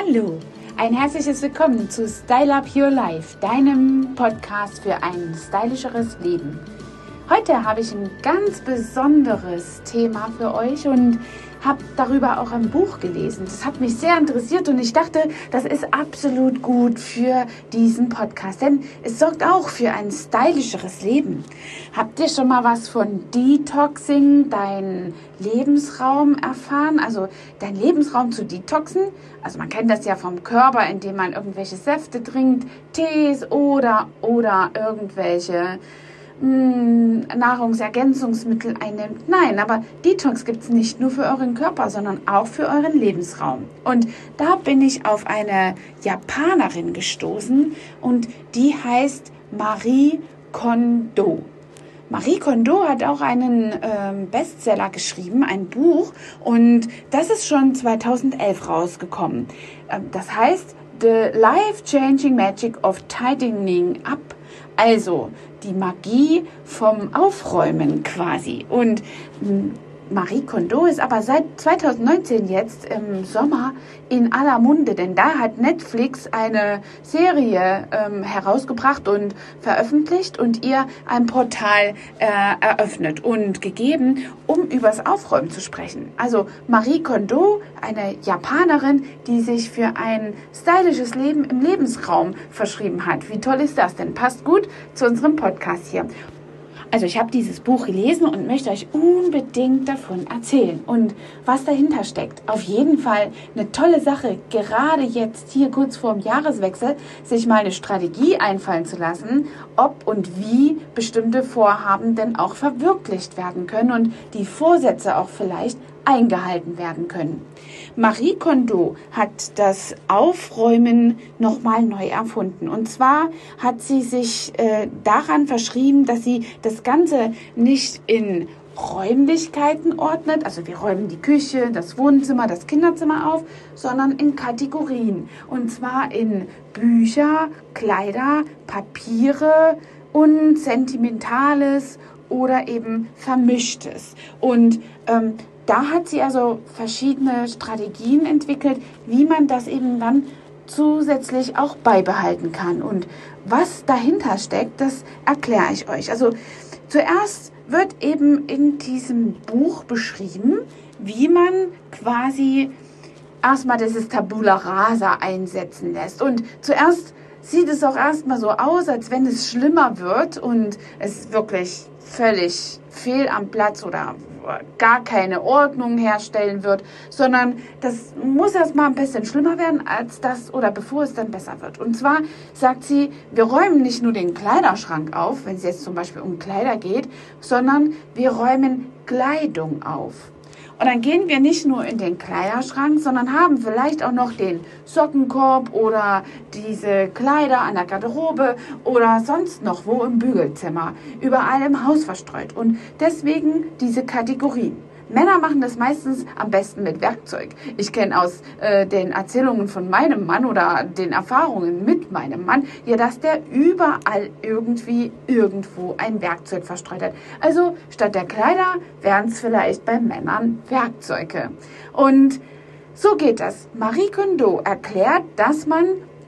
Hallo, ein herzliches Willkommen zu Style Up Your Life, deinem Podcast für ein stylischeres Leben. Heute habe ich ein ganz besonderes Thema für euch und habe darüber auch ein Buch gelesen. Das hat mich sehr interessiert und ich dachte, das ist absolut gut für diesen Podcast, denn es sorgt auch für ein stylischeres Leben. Habt ihr schon mal was von Detoxing, dein Lebensraum erfahren? Also dein Lebensraum zu detoxen? Also man kennt das ja vom Körper, indem man irgendwelche Säfte trinkt, Tees oder oder irgendwelche hm, Nahrungsergänzungsmittel einnimmt. Nein, aber Detox gibt es nicht nur für euren Körper, sondern auch für euren Lebensraum. Und da bin ich auf eine Japanerin gestoßen und die heißt Marie Kondo. Marie Kondo hat auch einen ähm, Bestseller geschrieben, ein Buch, und das ist schon 2011 rausgekommen. Ähm, das heißt The Life-Changing Magic of Tightening Up also die Magie vom Aufräumen quasi. Und hm, Marie Kondo ist aber seit 2019 jetzt im Sommer in aller Munde, denn da hat Netflix eine Serie ähm, herausgebracht und veröffentlicht und ihr ein Portal äh, eröffnet und gegeben, um übers Aufräumen zu sprechen. Also Marie Kondo, eine Japanerin, die sich für ein stylisches Leben im Lebensraum verschrieben hat. Wie toll ist das denn? Passt gut zu unserem Podcast hier. Also ich habe dieses Buch gelesen und möchte euch unbedingt davon erzählen und was dahinter steckt. Auf jeden Fall eine tolle Sache, gerade jetzt hier kurz vor dem Jahreswechsel, sich mal eine Strategie einfallen zu lassen, ob und wie bestimmte Vorhaben denn auch verwirklicht werden können und die Vorsätze auch vielleicht eingehalten werden können. Marie Kondo hat das Aufräumen nochmal neu erfunden. Und zwar hat sie sich äh, daran verschrieben, dass sie das Ganze nicht in Räumlichkeiten ordnet. Also wir räumen die Küche, das Wohnzimmer, das Kinderzimmer auf, sondern in Kategorien. Und zwar in Bücher, Kleider, Papiere und Sentimentales oder eben Vermischtes. Und ähm, da hat sie also verschiedene Strategien entwickelt, wie man das eben dann zusätzlich auch beibehalten kann. Und was dahinter steckt, das erkläre ich euch. Also zuerst wird eben in diesem Buch beschrieben, wie man quasi erstmal dieses Tabula Rasa einsetzen lässt. Und zuerst sieht es auch erstmal so aus, als wenn es schlimmer wird und es wirklich völlig fehl am Platz oder gar keine Ordnung herstellen wird, sondern das muss erstmal ein bisschen schlimmer werden als das oder bevor es dann besser wird. Und zwar sagt sie, wir räumen nicht nur den Kleiderschrank auf, wenn es jetzt zum Beispiel um Kleider geht, sondern wir räumen Kleidung auf. Und dann gehen wir nicht nur in den Kleiderschrank, sondern haben vielleicht auch noch den Sockenkorb oder diese Kleider an der Garderobe oder sonst noch wo im Bügelzimmer, überall im Haus verstreut. Und deswegen diese Kategorien. Männer machen das meistens am besten mit Werkzeug. Ich kenne aus äh, den Erzählungen von meinem Mann oder den Erfahrungen mit meinem Mann, ja, dass der überall irgendwie irgendwo ein Werkzeug verstreut hat. Also statt der Kleider wären es vielleicht bei Männern Werkzeuge. Und so geht das. Marie Kondo erklärt, dass man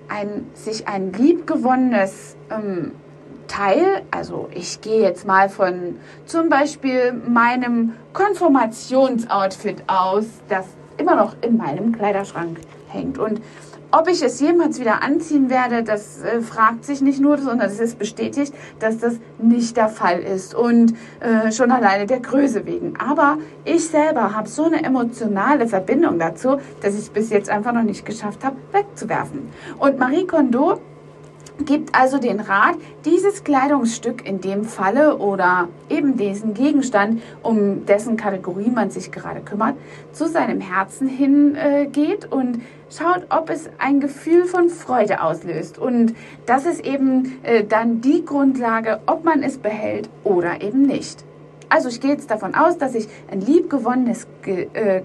ein, sich ein liebgewonnenes ähm, Teil, also ich gehe jetzt mal von zum Beispiel meinem Konformationsoutfit aus, das immer noch in meinem Kleiderschrank hängt. Und ob ich es jemals wieder anziehen werde, das äh, fragt sich nicht nur, sondern es ist bestätigt, dass das nicht der Fall ist. Und äh, schon alleine der Größe wegen. Aber ich selber habe so eine emotionale Verbindung dazu, dass ich es bis jetzt einfach noch nicht geschafft habe, wegzuwerfen. Und Marie Kondo gibt also den Rat, dieses Kleidungsstück in dem Falle oder eben diesen Gegenstand, um dessen Kategorie man sich gerade kümmert, zu seinem Herzen hingeht äh, und schaut, ob es ein Gefühl von Freude auslöst. Und das ist eben äh, dann die Grundlage, ob man es behält oder eben nicht. Also ich gehe jetzt davon aus, dass ich ein liebgewonnenes äh,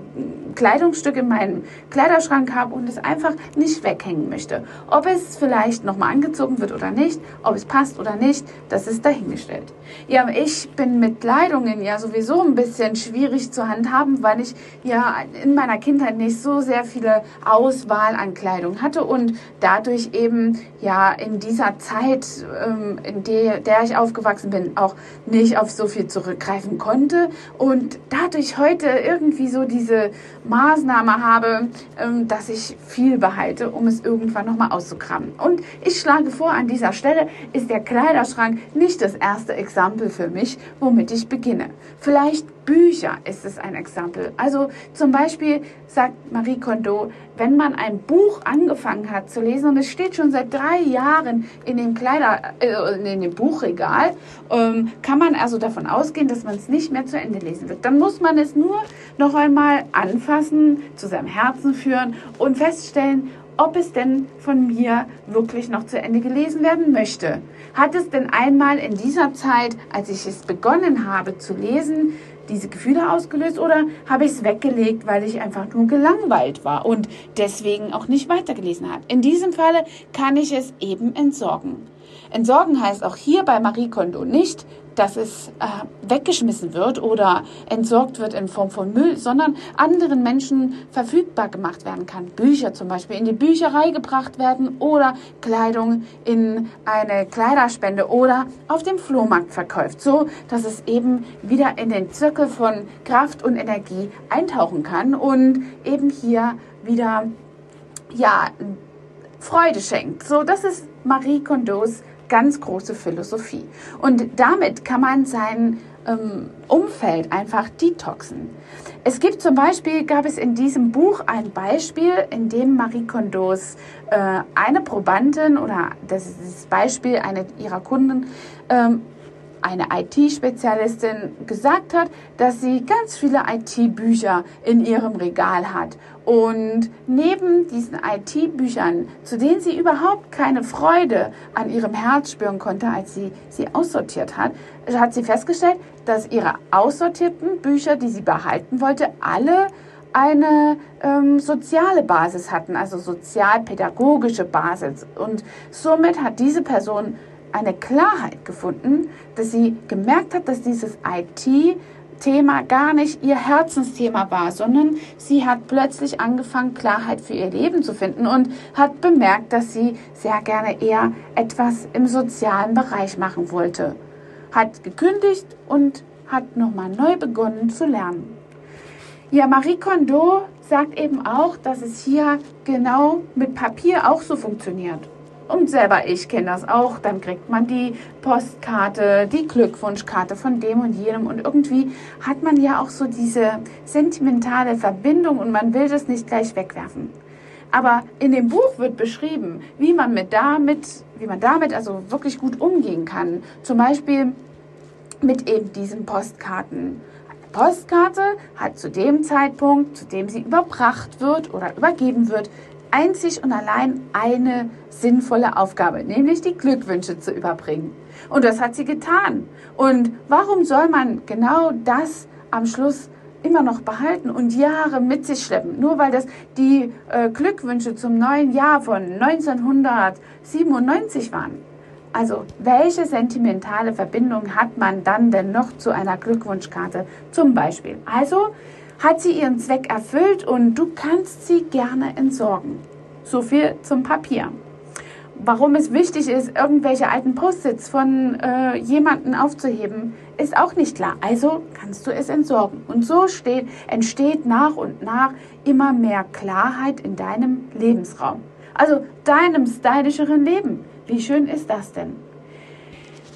Kleidungsstück in meinem Kleiderschrank habe und es einfach nicht weghängen möchte. Ob es vielleicht nochmal angezogen wird oder nicht, ob es passt oder nicht, das ist dahingestellt. Ja, ich bin mit Kleidungen ja sowieso ein bisschen schwierig zu handhaben, weil ich ja in meiner Kindheit nicht so sehr viele Auswahl an Kleidung hatte und dadurch eben ja in dieser Zeit, ähm, in der, der ich aufgewachsen bin, auch nicht auf so viel zurückgreifen konnte und dadurch heute irgendwie so diese Maßnahme habe, ähm, dass ich viel behalte, um es irgendwann nochmal auszukramen. Und ich schlage vor, an dieser Stelle ist der Kleiderschrank nicht das erste Exempel für mich, womit ich beginne. Vielleicht Bücher ist es ein Exempel. Also zum Beispiel sagt Marie Kondo, wenn man ein Buch angefangen hat zu lesen und es steht schon seit drei Jahren in dem Kleider, äh, in dem Buchregal, ähm, kann man also davon ausgehen, dass man es nicht mehr zu Ende lesen wird. Dann muss man es nur noch einmal anfassen, zu seinem Herzen führen und feststellen, ob es denn von mir wirklich noch zu Ende gelesen werden möchte. Hat es denn einmal in dieser Zeit, als ich es begonnen habe zu lesen, diese Gefühle ausgelöst oder habe ich es weggelegt, weil ich einfach nur gelangweilt war und deswegen auch nicht weitergelesen habe? In diesem Falle kann ich es eben entsorgen. Entsorgen heißt auch hier bei Marie Kondo nicht, dass es äh, weggeschmissen wird oder entsorgt wird in Form von Müll, sondern anderen Menschen verfügbar gemacht werden kann. Bücher zum Beispiel in die Bücherei gebracht werden oder Kleidung in eine Kleiderspende oder auf dem Flohmarkt verkauft, so dass es eben wieder in den Zirkel von Kraft und Energie eintauchen kann und eben hier wieder ja Freude schenkt. So, das ist Marie Kondos ganz große Philosophie. Und damit kann man sein ähm, Umfeld einfach detoxen. Es gibt zum Beispiel, gab es in diesem Buch ein Beispiel, in dem Marie Kondos äh, eine Probandin oder das ist das Beispiel einer ihrer Kunden ähm, eine IT-Spezialistin gesagt hat, dass sie ganz viele IT-Bücher in ihrem Regal hat. Und neben diesen IT-Büchern, zu denen sie überhaupt keine Freude an ihrem Herz spüren konnte, als sie sie aussortiert hat, hat sie festgestellt, dass ihre aussortierten Bücher, die sie behalten wollte, alle eine ähm, soziale Basis hatten, also sozialpädagogische Basis. Und somit hat diese Person eine Klarheit gefunden, dass sie gemerkt hat, dass dieses IT Thema gar nicht ihr Herzensthema war, sondern sie hat plötzlich angefangen, Klarheit für ihr Leben zu finden und hat bemerkt, dass sie sehr gerne eher etwas im sozialen Bereich machen wollte. Hat gekündigt und hat nochmal neu begonnen zu lernen. Ja, Marie Kondo sagt eben auch, dass es hier genau mit Papier auch so funktioniert. Und selber ich kenne das auch. Dann kriegt man die Postkarte, die Glückwunschkarte von dem und jenem. Und irgendwie hat man ja auch so diese sentimentale Verbindung und man will das nicht gleich wegwerfen. Aber in dem Buch wird beschrieben, wie man mit damit, wie man damit also wirklich gut umgehen kann. Zum Beispiel mit eben diesen Postkarten. Eine Postkarte hat zu dem Zeitpunkt, zu dem sie überbracht wird oder übergeben wird, einzig und allein eine sinnvolle Aufgabe, nämlich die Glückwünsche zu überbringen. Und das hat sie getan. Und warum soll man genau das am Schluss immer noch behalten und Jahre mit sich schleppen? Nur weil das die äh, Glückwünsche zum neuen Jahr von 1997 waren. Also, welche sentimentale Verbindung hat man dann denn noch zu einer Glückwunschkarte zum Beispiel? Also, hat sie ihren Zweck erfüllt und du kannst sie gerne entsorgen. So viel zum Papier. Warum es wichtig ist, irgendwelche alten Post-its von äh, jemanden aufzuheben, ist auch nicht klar. Also kannst du es entsorgen. Und so steht, entsteht nach und nach immer mehr Klarheit in deinem Lebensraum. Also deinem stylischeren Leben. Wie schön ist das denn?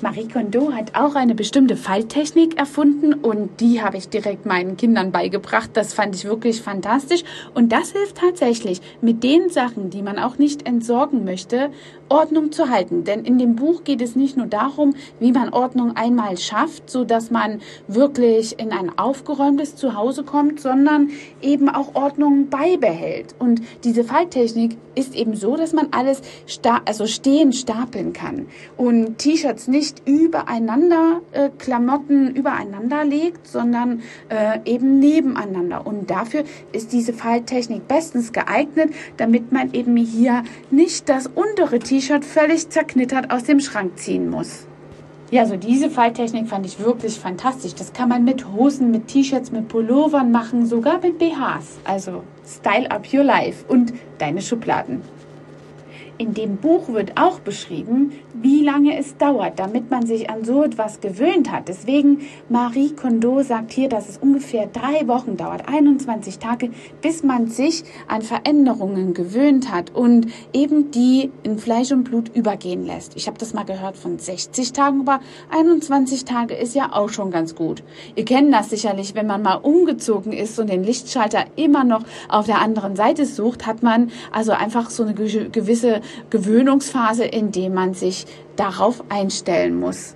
Marie Kondo hat auch eine bestimmte Falttechnik erfunden und die habe ich direkt meinen Kindern beigebracht. Das fand ich wirklich fantastisch und das hilft tatsächlich mit den Sachen, die man auch nicht entsorgen möchte, Ordnung zu halten. Denn in dem Buch geht es nicht nur darum, wie man Ordnung einmal schafft, so dass man wirklich in ein aufgeräumtes Zuhause kommt, sondern eben auch Ordnung beibehält. Und diese Falttechnik ist eben so, dass man alles sta also stehen stapeln kann und T-Shirts nicht übereinander äh, Klamotten übereinander legt, sondern äh, eben nebeneinander. Und dafür ist diese Falttechnik bestens geeignet, damit man eben hier nicht das untere T-Shirt völlig zerknittert aus dem Schrank ziehen muss. Ja, so diese Falttechnik fand ich wirklich fantastisch. Das kann man mit Hosen, mit T-Shirts, mit Pullovern machen, sogar mit BHs. Also Style Up Your Life und deine Schubladen. In dem Buch wird auch beschrieben, wie lange es dauert, damit man sich an so etwas gewöhnt hat. Deswegen Marie Kondo sagt hier, dass es ungefähr drei Wochen dauert, 21 Tage, bis man sich an Veränderungen gewöhnt hat und eben die in Fleisch und Blut übergehen lässt. Ich habe das mal gehört von 60 Tagen, aber 21 Tage ist ja auch schon ganz gut. Ihr kennt das sicherlich, wenn man mal umgezogen ist und den Lichtschalter immer noch auf der anderen Seite sucht, hat man also einfach so eine gewisse Gewöhnungsphase, in dem man sich darauf einstellen muss.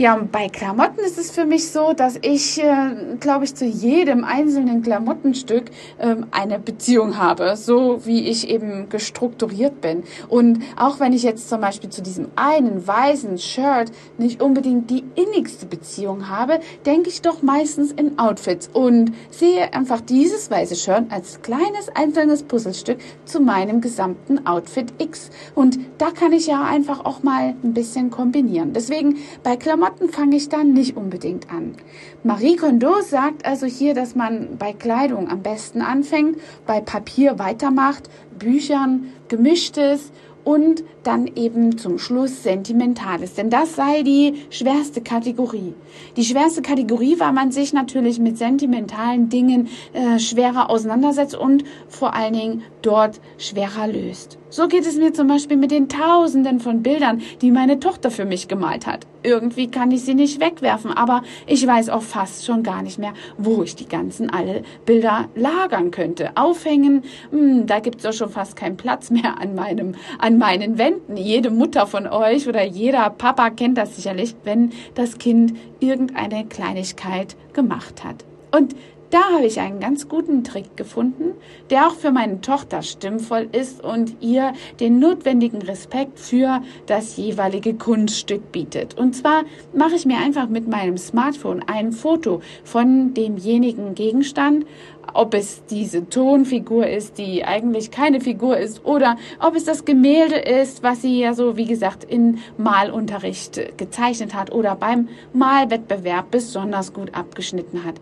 Ja, bei Klamotten ist es für mich so, dass ich, äh, glaube ich, zu jedem einzelnen Klamottenstück äh, eine Beziehung habe, so wie ich eben gestrukturiert bin. Und auch wenn ich jetzt zum Beispiel zu diesem einen weißen Shirt nicht unbedingt die innigste Beziehung habe, denke ich doch meistens in Outfits und sehe einfach dieses weiße Shirt als kleines einzelnes Puzzlestück zu meinem gesamten Outfit X. Und da kann ich ja einfach auch mal ein bisschen kombinieren. Deswegen bei Klamotten Klamotten fange ich dann nicht unbedingt an. Marie Kondo sagt also hier, dass man bei Kleidung am besten anfängt, bei Papier weitermacht, Büchern, gemischtes und dann eben zum Schluss Sentimentales. Denn das sei die schwerste Kategorie. Die schwerste Kategorie, weil man sich natürlich mit sentimentalen Dingen äh, schwerer auseinandersetzt und vor allen Dingen dort schwerer löst. So geht es mir zum Beispiel mit den Tausenden von Bildern, die meine Tochter für mich gemalt hat. Irgendwie kann ich sie nicht wegwerfen, aber ich weiß auch fast schon gar nicht mehr, wo ich die ganzen alle Bilder lagern könnte. Aufhängen, hm, da gibt's doch schon fast keinen Platz mehr an meinem, an meinen Wänden. Jede Mutter von euch oder jeder Papa kennt das sicherlich, wenn das Kind irgendeine Kleinigkeit gemacht hat. Und da habe ich einen ganz guten Trick gefunden, der auch für meine Tochter stimmvoll ist und ihr den notwendigen Respekt für das jeweilige Kunststück bietet. Und zwar mache ich mir einfach mit meinem Smartphone ein Foto von demjenigen Gegenstand ob es diese Tonfigur ist, die eigentlich keine Figur ist, oder ob es das Gemälde ist, was sie ja so, wie gesagt, in Malunterricht gezeichnet hat oder beim Malwettbewerb besonders gut abgeschnitten hat.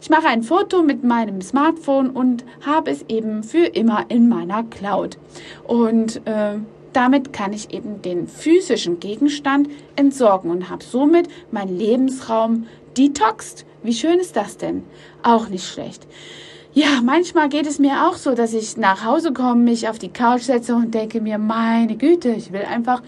Ich mache ein Foto mit meinem Smartphone und habe es eben für immer in meiner Cloud. Und äh, damit kann ich eben den physischen Gegenstand entsorgen und habe somit meinen Lebensraum detoxed. Wie schön ist das denn? Auch nicht schlecht. Ja, manchmal geht es mir auch so, dass ich nach Hause komme, mich auf die Couch setze und denke mir, meine Güte, ich will einfach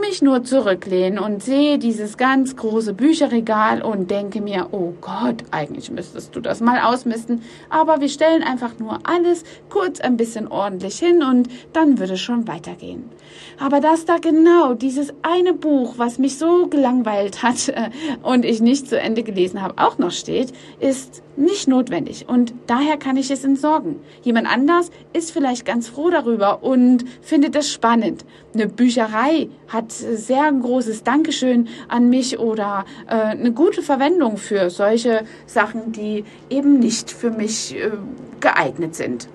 mich nur zurücklehnen und sehe dieses ganz große Bücherregal und denke mir, oh Gott, eigentlich müsstest du das mal ausmisten. Aber wir stellen einfach nur alles kurz ein bisschen ordentlich hin und dann würde es schon weitergehen. Aber dass da genau dieses eine Buch, was mich so gelangweilt hat äh, und ich nicht zu Ende gelesen habe, auch noch steht, ist nicht notwendig und daher kann ich es entsorgen. Jemand anders ist vielleicht ganz froh darüber und findet es spannend. Eine Bücherei hat sehr ein großes Dankeschön an mich oder äh, eine gute Verwendung für solche Sachen, die eben nicht für mich äh, geeignet sind.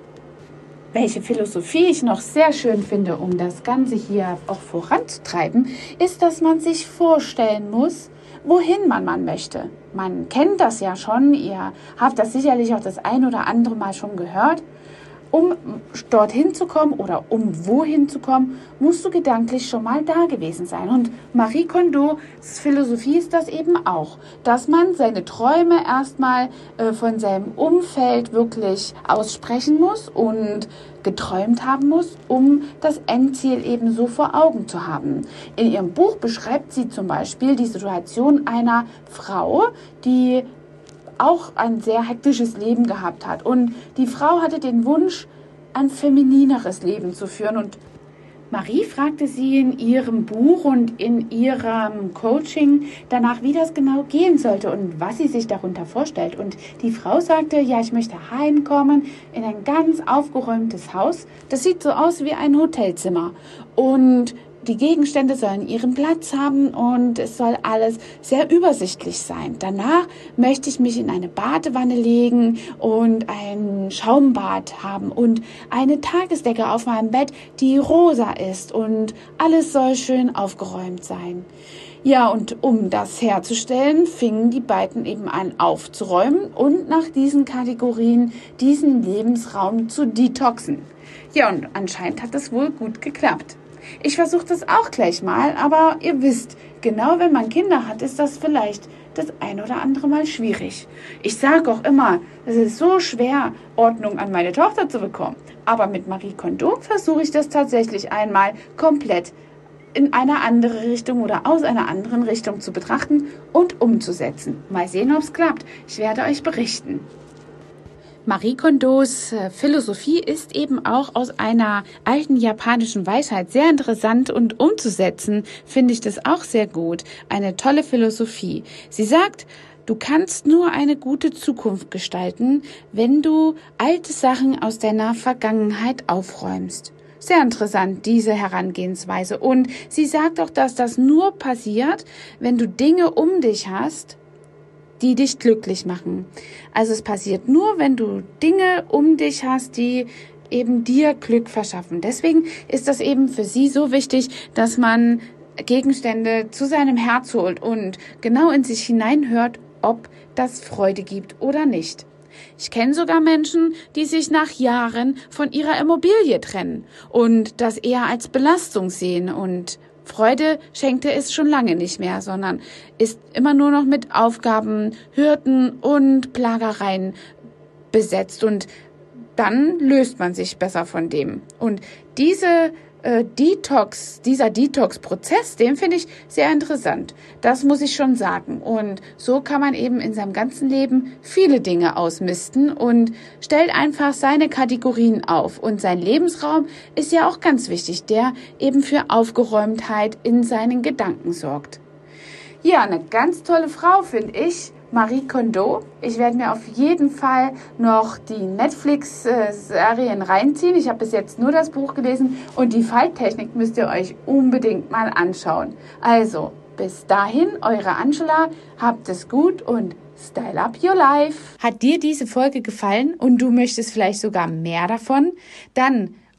Welche Philosophie ich noch sehr schön finde, um das Ganze hier auch voranzutreiben, ist, dass man sich vorstellen muss, wohin man man möchte. Man kennt das ja schon, ihr habt das sicherlich auch das ein oder andere Mal schon gehört. Um dorthin zu kommen oder um wohin zu kommen, musst du gedanklich schon mal da gewesen sein. Und Marie Kondos Philosophie ist das eben auch, dass man seine Träume erstmal äh, von seinem Umfeld wirklich aussprechen muss und geträumt haben muss, um das Endziel eben so vor Augen zu haben. In ihrem Buch beschreibt sie zum Beispiel die Situation einer Frau, die auch ein sehr hektisches Leben gehabt hat. Und die Frau hatte den Wunsch, ein feminineres Leben zu führen. Und Marie fragte sie in ihrem Buch und in ihrem Coaching danach, wie das genau gehen sollte und was sie sich darunter vorstellt. Und die Frau sagte, ja, ich möchte heimkommen in ein ganz aufgeräumtes Haus. Das sieht so aus wie ein Hotelzimmer. Und die Gegenstände sollen ihren Platz haben und es soll alles sehr übersichtlich sein. Danach möchte ich mich in eine Badewanne legen und ein Schaumbad haben und eine Tagesdecke auf meinem Bett, die rosa ist und alles soll schön aufgeräumt sein. Ja, und um das herzustellen, fingen die beiden eben an aufzuräumen und nach diesen Kategorien diesen Lebensraum zu detoxen. Ja, und anscheinend hat das wohl gut geklappt. Ich versuche das auch gleich mal, aber ihr wisst, genau wenn man Kinder hat, ist das vielleicht das ein oder andere Mal schwierig. Ich sage auch immer, es ist so schwer, Ordnung an meine Tochter zu bekommen. Aber mit Marie Kondo versuche ich das tatsächlich einmal komplett in eine andere Richtung oder aus einer anderen Richtung zu betrachten und umzusetzen. Mal sehen, ob es klappt. Ich werde euch berichten. Marie Kondos äh, Philosophie ist eben auch aus einer alten japanischen Weisheit sehr interessant und umzusetzen finde ich das auch sehr gut. Eine tolle Philosophie. Sie sagt, Du kannst nur eine gute Zukunft gestalten, wenn du alte Sachen aus deiner Vergangenheit aufräumst. Sehr interessant, diese Herangehensweise. Und sie sagt auch, dass das nur passiert, wenn du Dinge um dich hast, die dich glücklich machen. Also es passiert nur, wenn du Dinge um dich hast, die eben dir Glück verschaffen. Deswegen ist das eben für sie so wichtig, dass man Gegenstände zu seinem Herz holt und genau in sich hineinhört, ob das Freude gibt oder nicht. Ich kenne sogar Menschen, die sich nach Jahren von ihrer Immobilie trennen und das eher als Belastung sehen und Freude schenkte es schon lange nicht mehr, sondern ist immer nur noch mit Aufgaben, Hürden und Plagereien besetzt und dann löst man sich besser von dem. Und diese äh, Detox, dieser Detox-Prozess, den finde ich sehr interessant. Das muss ich schon sagen. Und so kann man eben in seinem ganzen Leben viele Dinge ausmisten und stellt einfach seine Kategorien auf. Und sein Lebensraum ist ja auch ganz wichtig, der eben für Aufgeräumtheit in seinen Gedanken sorgt. Ja, eine ganz tolle Frau finde ich. Marie Kondo. Ich werde mir auf jeden Fall noch die Netflix-Serien reinziehen. Ich habe bis jetzt nur das Buch gelesen und die Falttechnik müsst ihr euch unbedingt mal anschauen. Also, bis dahin, eure Angela, habt es gut und Style Up Your Life. Hat dir diese Folge gefallen und du möchtest vielleicht sogar mehr davon? Dann